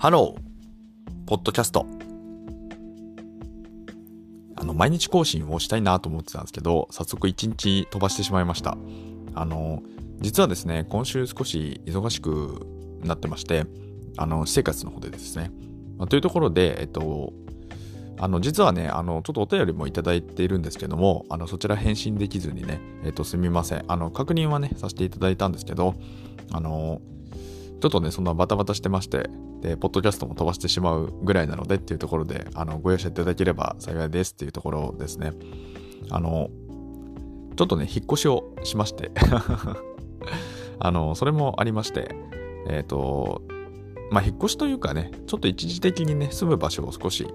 ハロー、ポッドキャスト。あの、毎日更新をしたいなと思ってたんですけど、早速一日飛ばしてしまいました。あの、実はですね、今週少し忙しくなってまして、あの、私生活の方でですね。まあ、というところで、えっと、あの、実はね、あの、ちょっとお便りもいただいているんですけども、あの、そちら返信できずにね、えっと、すみません。あの、確認はね、させていただいたんですけど、あの、ちょっとね、そんなバタバタしてまして、で、ポッドキャストも飛ばしてしまうぐらいなのでっていうところで、あの、ご容赦いただければ幸いですっていうところですね。あの、ちょっとね、引っ越しをしまして あの、それもありまして、えっ、ー、と、まあ、引っ越しというかね、ちょっと一時的にね、住む場所を少し、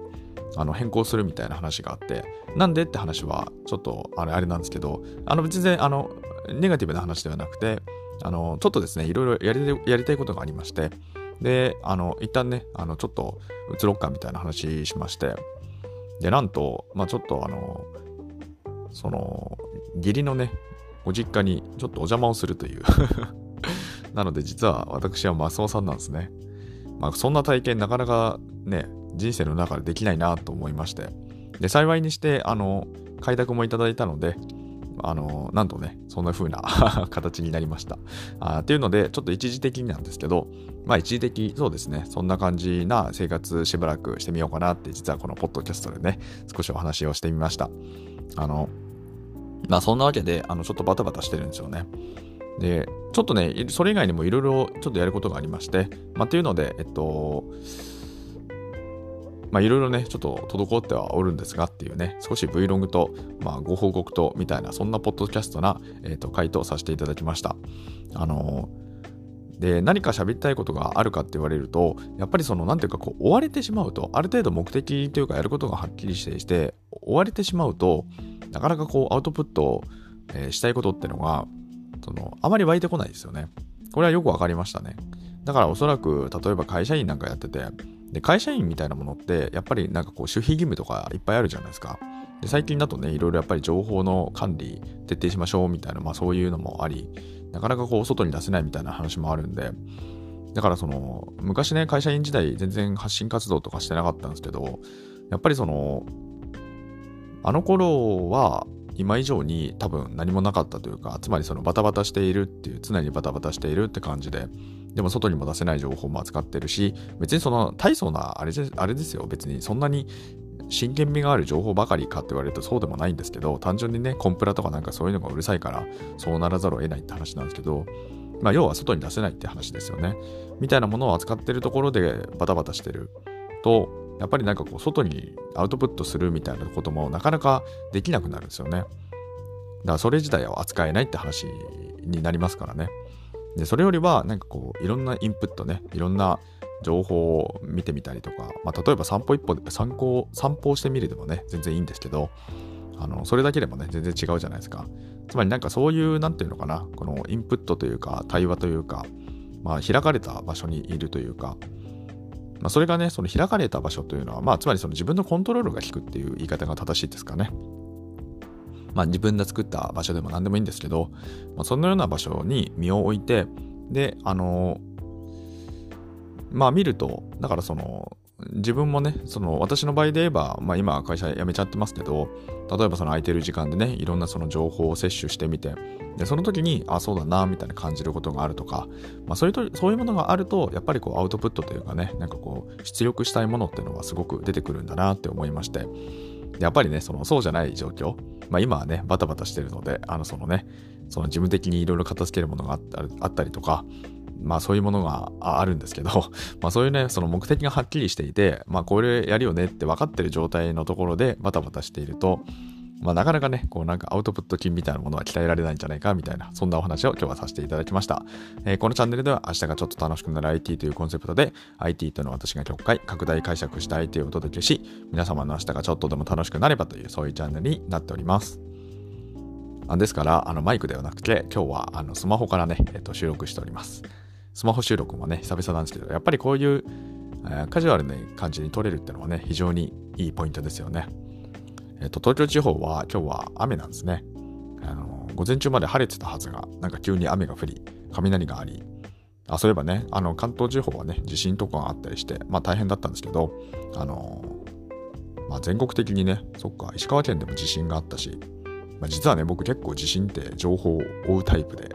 あの、変更するみたいな話があって、なんでって話は、ちょっと、あれ、あれなんですけど、あの、別に、あの、ネガティブな話ではなくて、あの、ちょっとですね、いろいろやりやりたいことがありまして、で、あの、一旦ね、あの、ちょっと移ろっかみたいな話しまして、で、なんと、まあちょっとあの、その、義理のね、ご実家にちょっとお邪魔をするという なので実は私はマスオさんなんですね。まあそんな体験なかなかね、人生の中でできないなと思いまして。で、幸いにして、あの、開拓もいただいたので、あの、なんとね、そんな風な 形になりました。あっていうので、ちょっと一時的になんですけど、まあ一時的、そうですね、そんな感じな生活しばらくしてみようかなって、実はこのポッドキャストでね、少しお話をしてみました。あの、まあそんなわけで、あの、ちょっとバタバタしてるんですよね。で、ちょっとね、それ以外にもいろいろちょっとやることがありまして、まあっていうので、えっと、まあいろいろね、ちょっと滞ってはおるんですがっていうね、少し Vlog と、まあご報告とみたいな、そんなポッドキャストな、えっ、ー、と、回答させていただきました。あのー、で、何か喋りたいことがあるかって言われると、やっぱりその、なんていうか、こう、追われてしまうと、ある程度目的というか、やることがはっきりしてして、追われてしまうと、なかなかこう、アウトプット、えー、したいことってのが、その、あまり湧いてこないですよね。これはよくわかりましたね。だからおそらく、例えば会社員なんかやってて、で、会社員みたいなものって、やっぱりなんかこう、守秘義務とかいっぱいあるじゃないですか。で最近だとね、いろいろやっぱり情報の管理徹底しましょうみたいな、まあそういうのもあり、なかなかこう、外に出せないみたいな話もあるんで、だからその、昔ね、会社員時代全然発信活動とかしてなかったんですけど、やっぱりその、あの頃は、今以上に多分何もなかったというか、つまりそのバタバタしているっていう、常にバタバタしているって感じで、でも外にも出せない情報も扱ってるし、別にその大層なあれあれですよ、別にそんなに真剣味がある情報ばかりかって言われるとそうでもないんですけど、単純にね、コンプラとかなんかそういうのがうるさいから、そうならざるを得ないって話なんですけど、まあ要は外に出せないって話ですよね。みたいなものを扱ってるところでバタバタしてると、やっぱりなんかこう外にアウトプットするみたいなこともなかなかできなくなるんですよね。だからそれ自体を扱えないって話になりますからね。で、それよりは、なんかこう、いろんなインプットね、いろんな情報を見てみたりとか、まあ、例えば散歩一歩で、参考、散歩をしてみるでもね、全然いいんですけど、あの、それだけでもね、全然違うじゃないですか。つまりなんかそういう、なんていうのかな、このインプットというか、対話というか、まあ、開かれた場所にいるというか、まあ、それがね、その開かれた場所というのは、まあ、つまりその自分のコントロールが効くっていう言い方が正しいですかね。まあ、自分で作った場所でも何でもいいんですけど、まあ、そんなような場所に身を置いて、で、あのまあ見ると、だからその、自分もね、その私の場合で言えば、まあ今会社辞めちゃってますけど、例えばその空いてる時間でね、いろんなその情報を摂取してみて、で、その時に、あ、そうだな、みたいな感じることがあるとか、まあそういうと、そういうものがあると、やっぱりこうアウトプットというかね、なんかこう、出力したいものっていうのはすごく出てくるんだなって思いまして、やっぱりね、そのそうじゃない状況、まあ今はね、バタバタしてるので、あのそのね、その事務的にいろいろ片付けるものがあったりとか、まあそういうものがあるんですけど、まあそういうね、その目的がはっきりしていて、まあこれやるよねって分かってる状態のところでバタバタしていると、まあなかなかね、こうなんかアウトプット筋みたいなものは鍛えられないんじゃないかみたいな、そんなお話を今日はさせていただきました。えー、このチャンネルでは明日がちょっと楽しくなる IT というコンセプトで IT との私が曲解、拡大解釈した IT をお届けし、皆様の明日がちょっとでも楽しくなればというそういうチャンネルになっております。ですから、あのマイクではなくて、今日はあのスマホからね、えっと、収録しております。スマホ収録もね、久々なんですけど、やっぱりこういう、えー、カジュアルな感じに撮れるってのはね、非常にいいポイントですよね。えっ、と、東京地方は今日は雨なんですね。あの、午前中まで晴れてたはずが、なんか急に雨が降り、雷があり、あ、そういえばね、あの、関東地方はね、地震とかがあったりして、まあ大変だったんですけど、あのまあ全国的にね、そっか、石川県でも地震があったし、まあ、実はね、僕結構地震って情報を追うタイプで、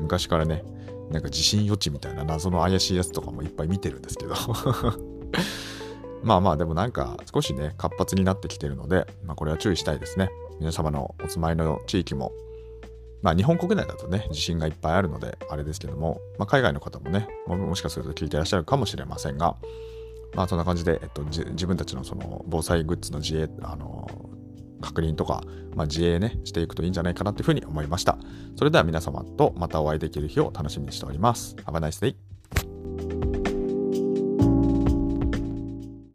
昔からね、なんか地震予知みたいな謎の怪しいやつとかもいっぱい見てるんですけど まあまあでもなんか少しね、活発になってきてるので、まあこれは注意したいですね。皆様のお住まいの地域もまあ日本国内だとね、地震がいっぱいあるので、あれですけども、まあ海外の方もね、もしかすると聞いてらっしゃるかもしれませんが、まあそんな感じで、えっと、自分たちのその防災グッズの自衛、あの、確認とか、まあ、自衛ね、していくといいんじゃないかなっていうふうに思いました。それでは皆様とまたお会いできる日を楽しみにしております。Have a nice day!